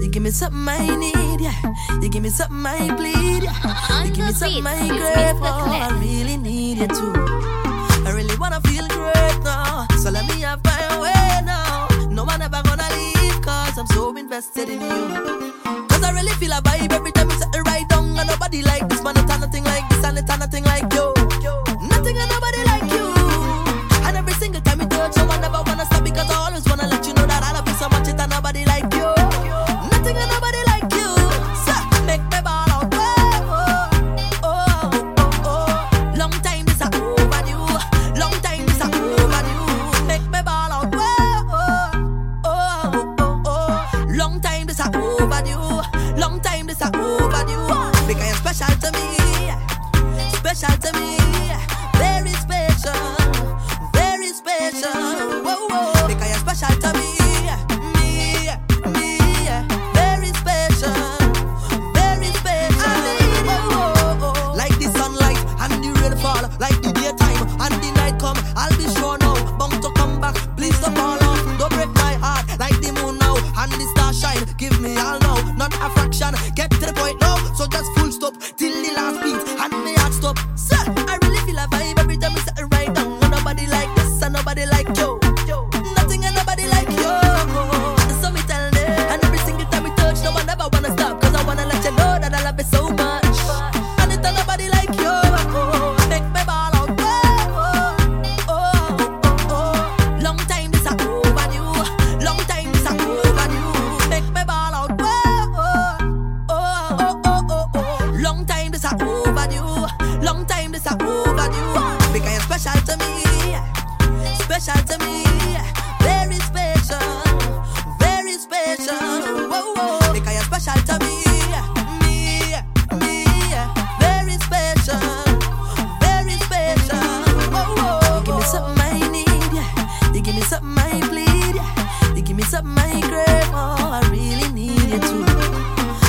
You give me something I need, yeah. You give me something I bleed, yeah. You give me something I crave for. I really need you too. I really wanna feel great now. So let me have my way now. No one ever gonna leave, cause I'm so invested in you. Cause I really feel a vibe every time we set it right down. And nobody like this, man. It's nothing like this, and it's nothing like Special to me. Very special. Very special. Whoa, whoa. Because you're special to me. Me, me. Very special. Very special. Like the sunlight and the. Like the daytime and the night come. I'll be sure now. Bound to come back. Please don't fall off. Don't break my heart. Like the moon now and the shine. Give me all now. Not a fraction. Get to the point now. So just full stop till the special to me. Very special, very special. Whoa, whoa. Because you're special to me. Me, me. Very special, very special. You give me something I need. You give me something I bleed. You give me something I crave. Oh, I really need you too.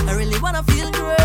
I really wanna feel great.